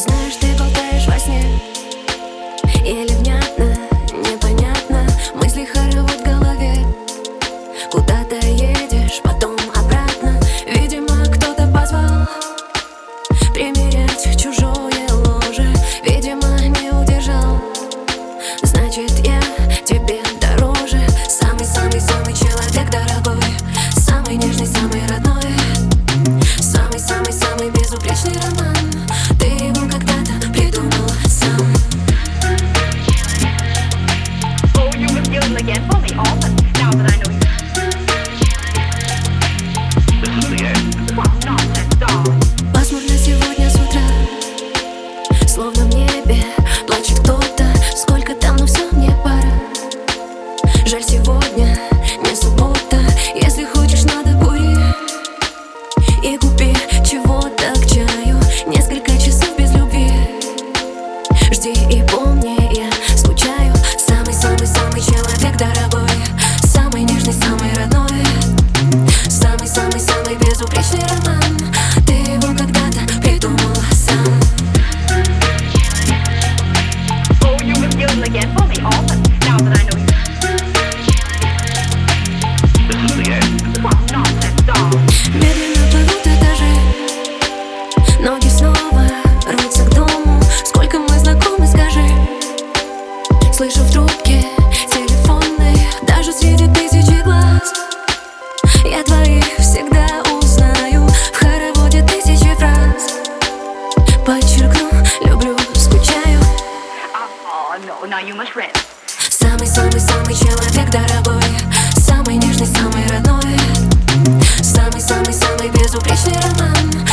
Знаешь, ты болтаешь во сне. Еле внятно, непонятно. Мысли хоровод в голове. Куда-то едешь, потом обратно. Видимо, кто-то позвал Примерять чужое ложе. Видимо, не удержал. Значит, я тебе Возможно, сегодня с утра Словно в небе плачет кто-то Сколько там, но все мне пора. Жаль, сегодня не суббота Если хочешь, надо кури. И купи Самый-самый-самый человек дорогой. Самый нежный, самый родной. Самый-самый-самый безупречный роман.